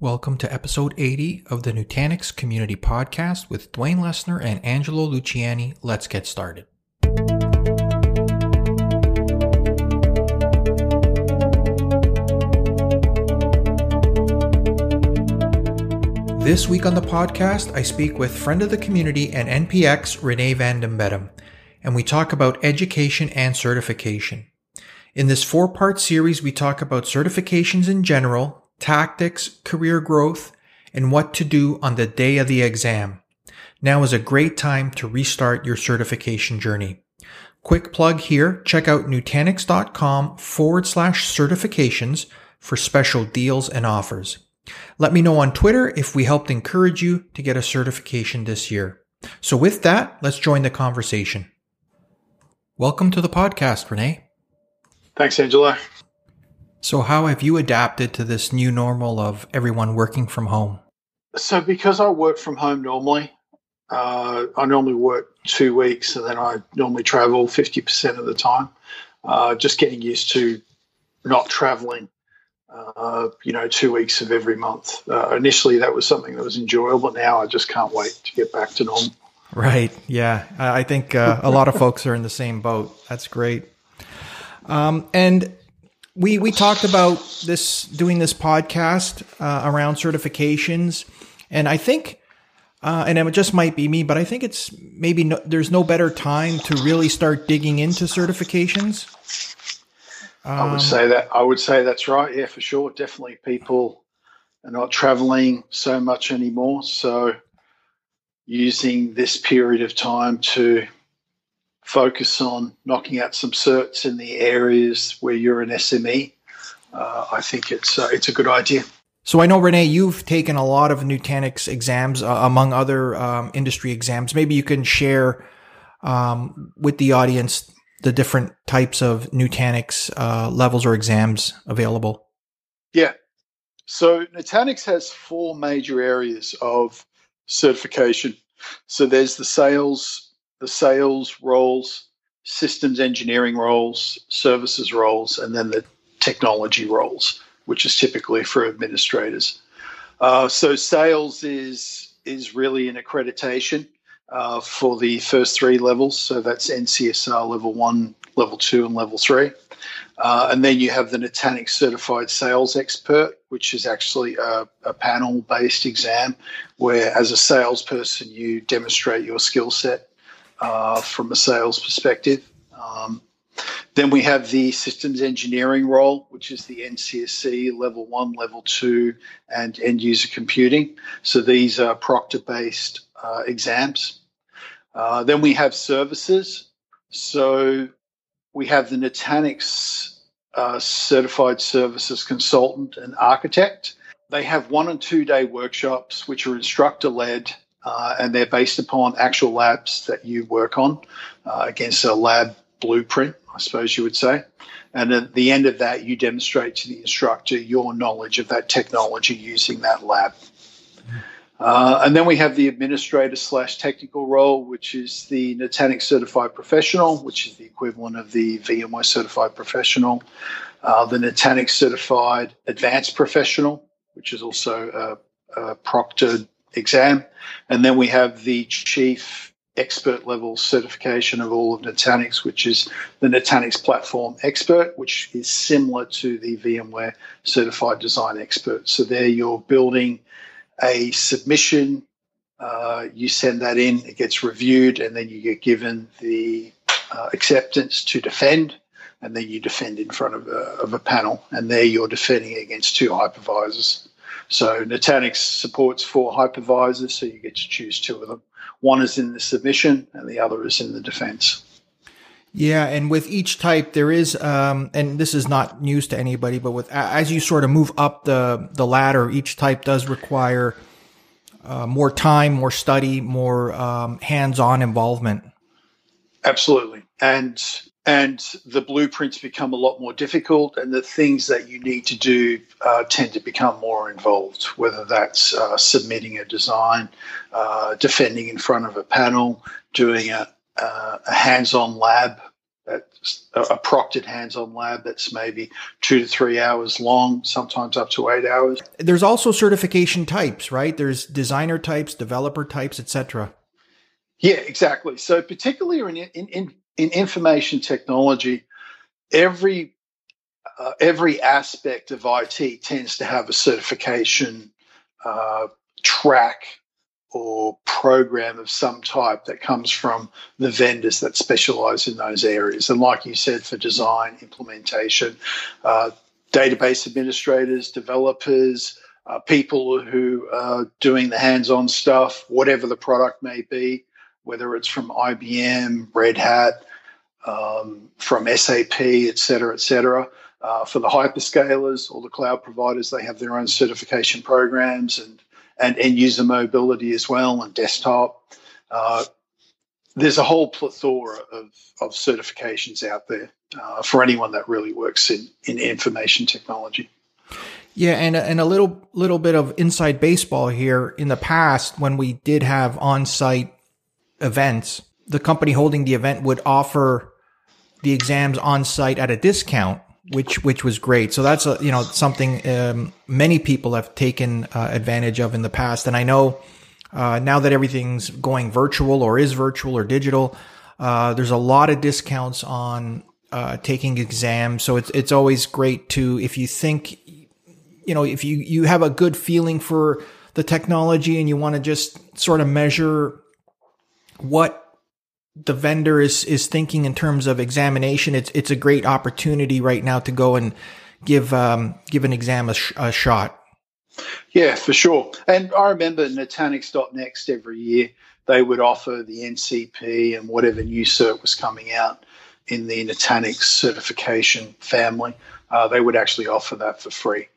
Welcome to episode 80 of the Nutanix Community Podcast with Dwayne Lessner and Angelo Luciani. Let's get started. This week on the podcast, I speak with friend of the community and NPX Renee van den Bedem, and we talk about education and certification. In this four part series, we talk about certifications in general, tactics, career growth, and what to do on the day of the exam. Now is a great time to restart your certification journey. Quick plug here, check out Nutanix.com forward slash certifications for special deals and offers. Let me know on Twitter if we helped encourage you to get a certification this year. So with that, let's join the conversation. Welcome to the podcast, Renee. Thanks, Angelo. So, how have you adapted to this new normal of everyone working from home? So, because I work from home normally, uh, I normally work two weeks and then I normally travel 50% of the time. Uh, just getting used to not traveling, uh, you know, two weeks of every month. Uh, initially, that was something that was enjoyable. Now I just can't wait to get back to normal. Right. Yeah. I think uh, a lot of folks are in the same boat. That's great. Um, and we we talked about this doing this podcast uh, around certifications, and I think, uh, and it just might be me, but I think it's maybe no, there's no better time to really start digging into certifications. Um, I would say that I would say that's right. Yeah, for sure. Definitely, people are not traveling so much anymore, so using this period of time to focus on knocking out some certs in the areas where you're an SME, uh, I think it's uh, it's a good idea. So I know Renee, you've taken a lot of Nutanix exams uh, among other um, industry exams. Maybe you can share um, with the audience the different types of Nutanix uh, levels or exams available. Yeah. So Nutanix has four major areas of certification. So there's the sales the sales roles, systems engineering roles, services roles, and then the technology roles, which is typically for administrators. Uh, so sales is is really an accreditation uh, for the first three levels. So that's NCSR level one, level two, and level three. Uh, and then you have the Nutanix Certified Sales Expert, which is actually a, a panel based exam where, as a salesperson, you demonstrate your skill set uh, from a sales perspective. Um, then we have the systems engineering role, which is the NCSC level one, level two, and end user computing. So these are proctor based uh, exams. Uh, then we have services. So we have the Nutanix uh, certified services consultant and architect. They have one and two day workshops, which are instructor led uh, and they're based upon actual labs that you work on uh, against a lab blueprint, I suppose you would say. And at the end of that, you demonstrate to the instructor your knowledge of that technology using that lab. Uh, and then we have the administrator slash technical role, which is the Nutanix certified professional, which is the equivalent of the VMware certified professional, uh, the Nutanix certified advanced professional, which is also a, a proctored exam. And then we have the chief expert level certification of all of Nutanix, which is the Nutanix Platform Expert, which is similar to the VMware Certified Design Expert. So there you're building a submission, uh, you send that in, it gets reviewed, and then you get given the uh, acceptance to defend. And then you defend in front of a, of a panel, and there you're defending against two hypervisors. So Nutanix supports four hypervisors, so you get to choose two of them. One is in the submission, and the other is in the defense. Yeah, and with each type, there is, um, and this is not news to anybody, but with as you sort of move up the the ladder, each type does require uh, more time, more study, more um, hands-on involvement. Absolutely, and and the blueprints become a lot more difficult, and the things that you need to do uh, tend to become more involved, whether that's uh, submitting a design, uh, defending in front of a panel, doing a, uh, a hands on lab a proctored hands-on lab that's maybe two to three hours long, sometimes up to eight hours. There's also certification types, right? There's designer types, developer types, etc. Yeah, exactly. So particularly in, in, in, in information technology, every uh, every aspect of IT tends to have a certification uh, track or program of some type that comes from the vendors that specialize in those areas. And like you said, for design, implementation, uh, database administrators, developers, uh, people who are doing the hands on stuff, whatever the product may be, whether it's from IBM, Red Hat, um, from SAP, et cetera, et cetera. Uh, for the hyperscalers or the cloud providers, they have their own certification programs and, and end user mobility as well and desktop. Uh, there's a whole plethora of, of certifications out there uh, for anyone that really works in, in information technology. Yeah, and and a little little bit of inside baseball here. In the past, when we did have on site events, the company holding the event would offer the exams on site at a discount which which was great. So that's a, you know something um, many people have taken uh, advantage of in the past, and I know uh, now that everything's going virtual or is virtual or digital, uh, there's a lot of discounts on uh, taking exams. So it's it's always great to if you think you know if you you have a good feeling for the technology and you want to just sort of measure what the vendor is is thinking in terms of examination, it's it's a great opportunity right now to go and give um, give an exam a, sh- a shot. Yeah, for sure. And I remember Nutanix.next every year they would offer the NCP and whatever new cert was coming out in the Nutanix certification family. Uh, they would actually offer that for free.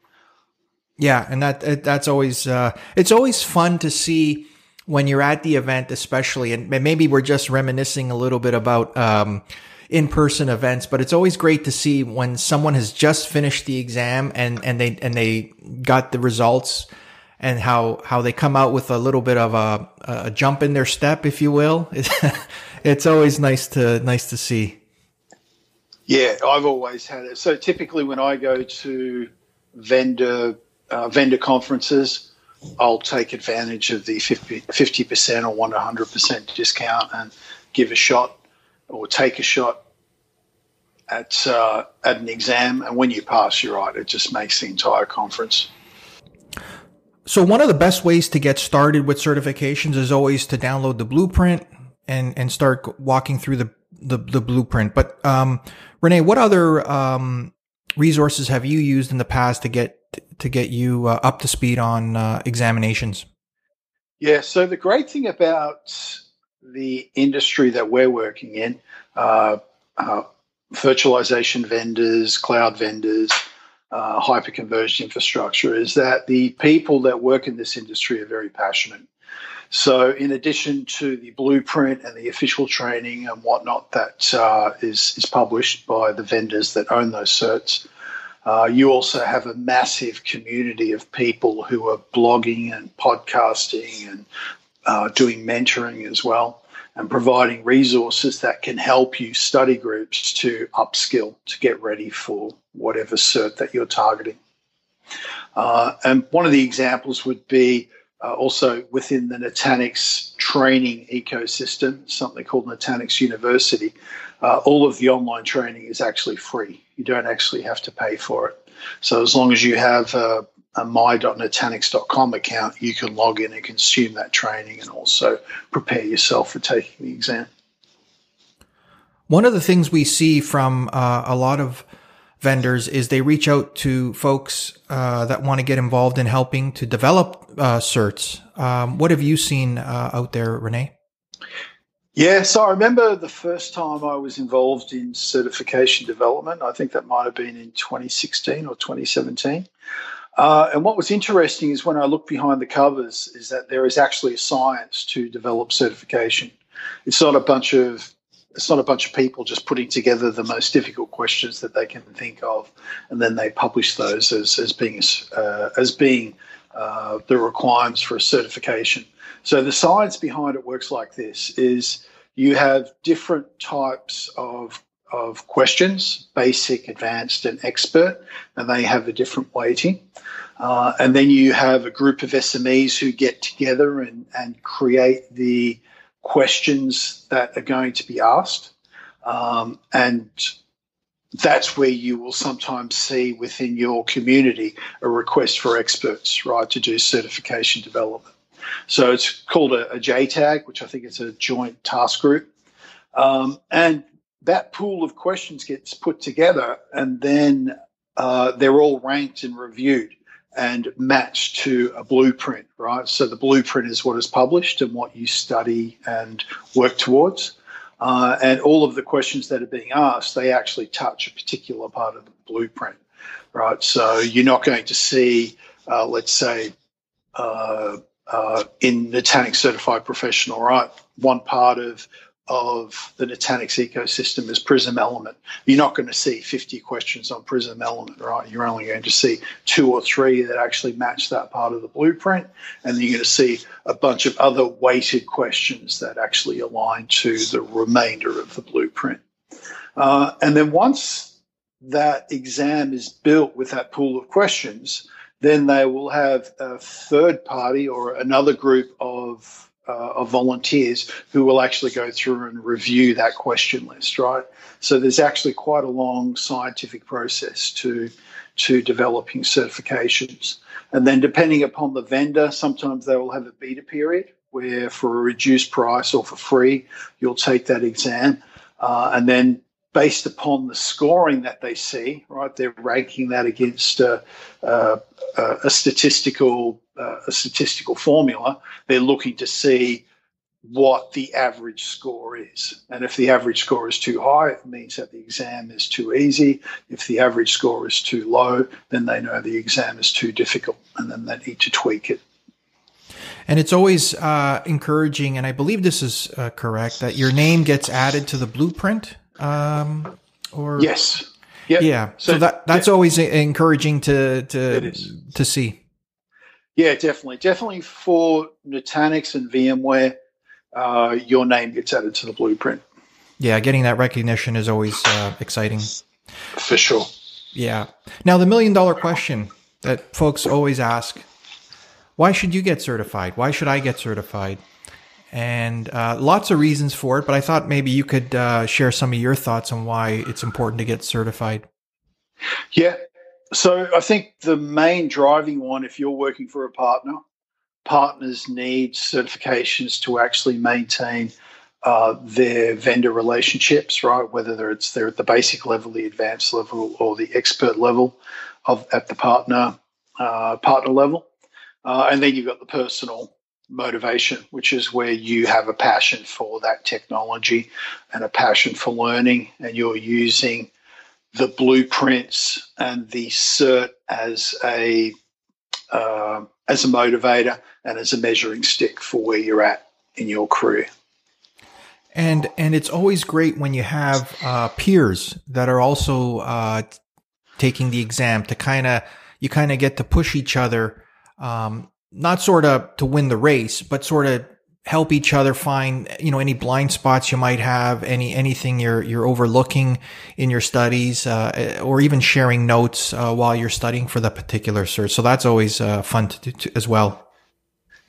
Yeah, and that that's always uh, it's always fun to see when you're at the event, especially, and maybe we're just reminiscing a little bit about um, in-person events, but it's always great to see when someone has just finished the exam and and they and they got the results and how how they come out with a little bit of a, a jump in their step, if you will. It's, always nice to nice to see. Yeah, I've always had it. So typically, when I go to vendor uh, vendor conferences, I'll take advantage of the 50 percent or one hundred percent discount and give a shot or take a shot at uh, at an exam. And when you pass, you're right. It just makes the entire conference. So one of the best ways to get started with certifications is always to download the blueprint and and start walking through the the, the blueprint. But um, Renee, what other um, resources have you used in the past to get to get you uh, up to speed on uh, examinations? Yeah, so the great thing about the industry that we're working in, uh, uh virtualization vendors, cloud vendors, uh, hyperconverged infrastructure, is that the people that work in this industry are very passionate. So, in addition to the blueprint and the official training and whatnot that uh, is is published by the vendors that own those certs, uh, you also have a massive community of people who are blogging and podcasting and uh, doing mentoring as well and providing resources that can help you study groups to upskill to get ready for whatever cert that you're targeting. Uh, and one of the examples would be uh, also within the Nutanix training ecosystem, something called Nutanix University. Uh, all of the online training is actually free. You don't actually have to pay for it. So as long as you have a, a my.nutanix.com account, you can log in and consume that training and also prepare yourself for taking the exam. One of the things we see from uh, a lot of vendors is they reach out to folks uh, that want to get involved in helping to develop uh, certs. Um, what have you seen uh, out there, Renee? Yeah, so I remember the first time I was involved in certification development. I think that might have been in 2016 or 2017. Uh, and what was interesting is when I look behind the covers, is that there is actually a science to develop certification. It's not a bunch of it's not a bunch of people just putting together the most difficult questions that they can think of, and then they publish those as, as being uh, as being uh, the requirements for a certification. So the science behind it works like this: is you have different types of of questions basic, advanced, and expert, and they have a different weighting. Uh, and then you have a group of SMEs who get together and, and create the questions that are going to be asked. Um, and that's where you will sometimes see within your community a request for experts, right, to do certification development. So it's called a, a JTAG, which I think is a joint task group. Um, and that pool of questions gets put together, and then uh, they're all ranked and reviewed and matched to a blueprint, right? So the blueprint is what is published and what you study and work towards. Uh, and all of the questions that are being asked, they actually touch a particular part of the blueprint, right? So you're not going to see, uh, let's say, uh, uh in Nutanix Certified Professional, right? One part of of the Nutanix ecosystem is Prism Element. You're not going to see 50 questions on Prism Element, right? You're only going to see two or three that actually match that part of the blueprint. And you're going to see a bunch of other weighted questions that actually align to the remainder of the blueprint. Uh, and then once that exam is built with that pool of questions, then they will have a third party or another group of uh, of volunteers who will actually go through and review that question list, right? So there's actually quite a long scientific process to to developing certifications. And then depending upon the vendor, sometimes they will have a beta period where for a reduced price or for free, you'll take that exam. Uh, and then based upon the scoring that they see, right, they're ranking that against a, a, a statistical uh, a statistical formula, they're looking to see what the average score is. And if the average score is too high, it means that the exam is too easy. If the average score is too low, then they know the exam is too difficult and then they need to tweak it. And it's always uh, encouraging, and I believe this is uh, correct, that your name gets added to the blueprint. Um, or yes, yep. yeah. So, so that that's yeah. always encouraging to to to see. Yeah, definitely. Definitely for Nutanix and VMware, uh, your name gets added to the blueprint. Yeah, getting that recognition is always uh, exciting. For sure. Yeah. Now, the million dollar question that folks always ask why should you get certified? Why should I get certified? And uh, lots of reasons for it, but I thought maybe you could uh, share some of your thoughts on why it's important to get certified. Yeah, so I think the main driving one, if you're working for a partner, partners need certifications to actually maintain uh, their vendor relationships, right? Whether it's they're at the basic level, the advanced level, or the expert level of at the partner uh, partner level, uh, and then you've got the personal motivation, which is where you have a passion for that technology and a passion for learning, and you're using the blueprints and the cert as a uh, as a motivator and as a measuring stick for where you're at in your career. And and it's always great when you have uh, peers that are also uh, taking the exam to kind of you kind of get to push each other, um, not sort of to win the race, but sort of help each other find you know any blind spots you might have any anything you're you're overlooking in your studies uh, or even sharing notes uh, while you're studying for the particular cert. So that's always uh, fun to do as well.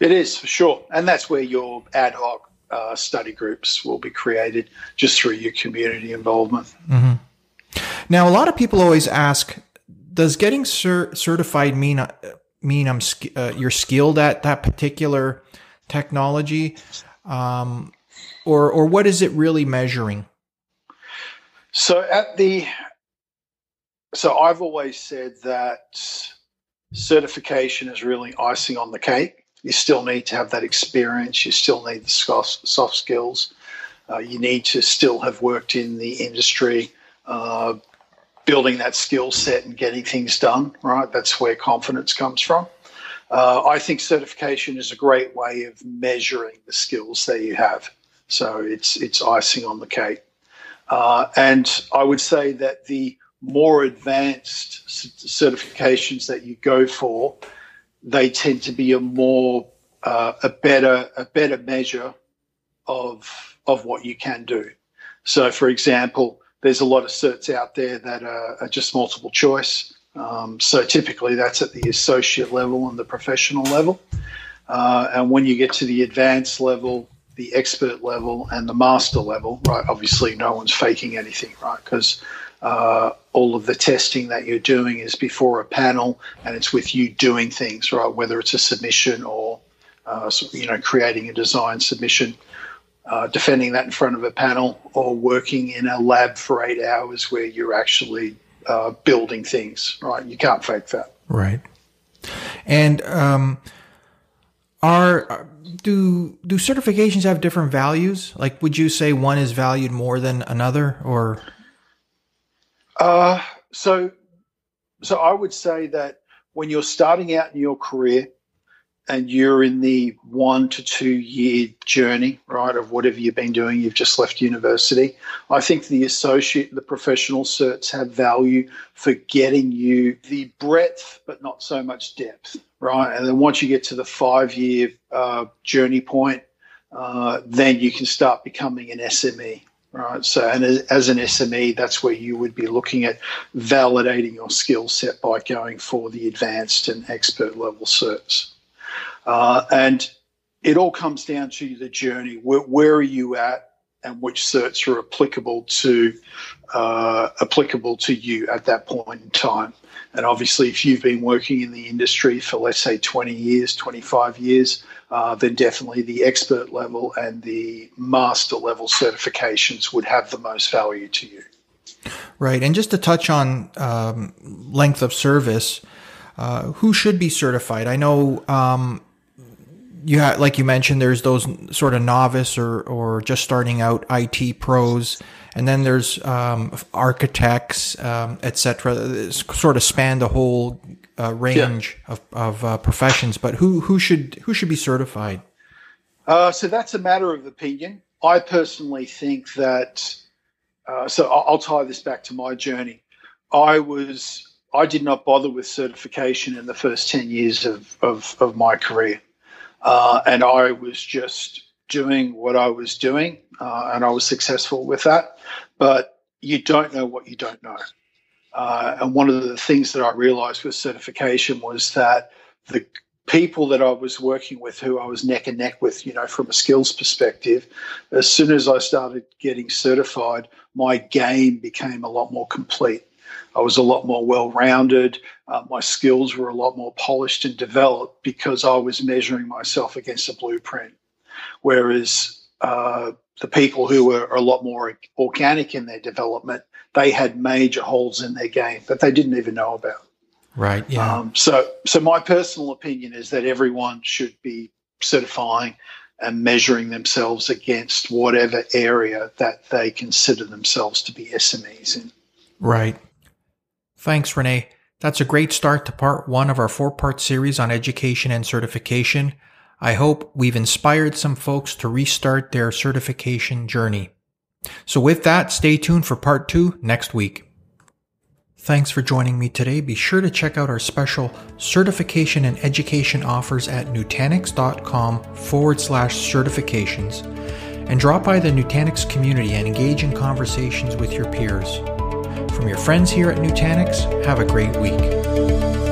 It is for sure. And that's where your ad hoc uh, study groups will be created just through your community involvement. Mm-hmm. now a lot of people always ask does getting cer- certified mean uh, mean I'm uh, you're skilled at that particular technology, um, or or what is it really measuring? So at the so I've always said that certification is really icing on the cake. You still need to have that experience. You still need the soft, soft skills. Uh, you need to still have worked in the industry, uh, building that skill set and getting things done. Right, that's where confidence comes from. Uh, I think certification is a great way of measuring the skills that you have. So it's it's icing on the cake. Uh, and I would say that the more advanced certifications that you go for, they tend to be a more uh, a better a better measure of of what you can do. So, for example, there's a lot of certs out there that are, are just multiple choice. Um, so typically that's at the associate level and the professional level. Uh, and when you get to the advanced level, the expert level, and the master level, right, obviously no one's faking anything, right? Because uh, all of the testing that you're doing is before a panel and it's with you doing things, right? Whether it's a submission or, uh, you know, creating a design submission uh, defending that in front of a panel or working in a lab for eight hours where you're actually uh, building things, right? You can't fake that. Right. And um, are do do certifications have different values? Like, would you say one is valued more than another, or? Uh, so, so I would say that when you're starting out in your career, and you're in the one to two year journey, right, of whatever you've been doing, you've just left university. I think the associate, the professional certs have value for getting you the breadth, but not so much depth, right? And then once you get to the five year uh, journey point, uh, then you can start becoming an SME, right? So, and as an SME, that's where you would be looking at validating your skill set by going for the advanced and expert level certs. Uh, and it all comes down to the journey. Where, where, are you at, and which certs are applicable to uh, applicable to you at that point in time? And obviously, if you've been working in the industry for let's say 20 years, 25 years, uh, then definitely the expert level and the master level certifications would have the most value to you. Right, and just to touch on um, length of service. Uh, who should be certified? I know um, you like you mentioned, there's those sort of novice or, or just starting out IT pros, and then there's um, architects, um, etc. Sort of span the whole uh, range yeah. of, of uh, professions. But who who should who should be certified? Uh, so that's a matter of opinion. I personally think that. Uh, so I'll, I'll tie this back to my journey. I was I did not bother with certification in the first ten years of, of, of my career. Uh, and I was just doing what I was doing, uh, and I was successful with that. But you don't know what you don't know. Uh, and one of the things that I realized with certification was that the people that I was working with, who I was neck and neck with, you know, from a skills perspective, as soon as I started getting certified, my game became a lot more complete. I was a lot more well rounded. Uh, my skills were a lot more polished and developed because I was measuring myself against a blueprint. Whereas uh, the people who were a lot more organic in their development, they had major holes in their game that they didn't even know about. Right. Yeah. Um, so, so my personal opinion is that everyone should be certifying and measuring themselves against whatever area that they consider themselves to be SMEs in. Right. Thanks, Renee. That's a great start to part one of our four part series on education and certification. I hope we've inspired some folks to restart their certification journey. So with that, stay tuned for part two next week. Thanks for joining me today. Be sure to check out our special certification and education offers at Nutanix.com forward slash certifications and drop by the Nutanix community and engage in conversations with your peers. From your friends here at Nutanix, have a great week.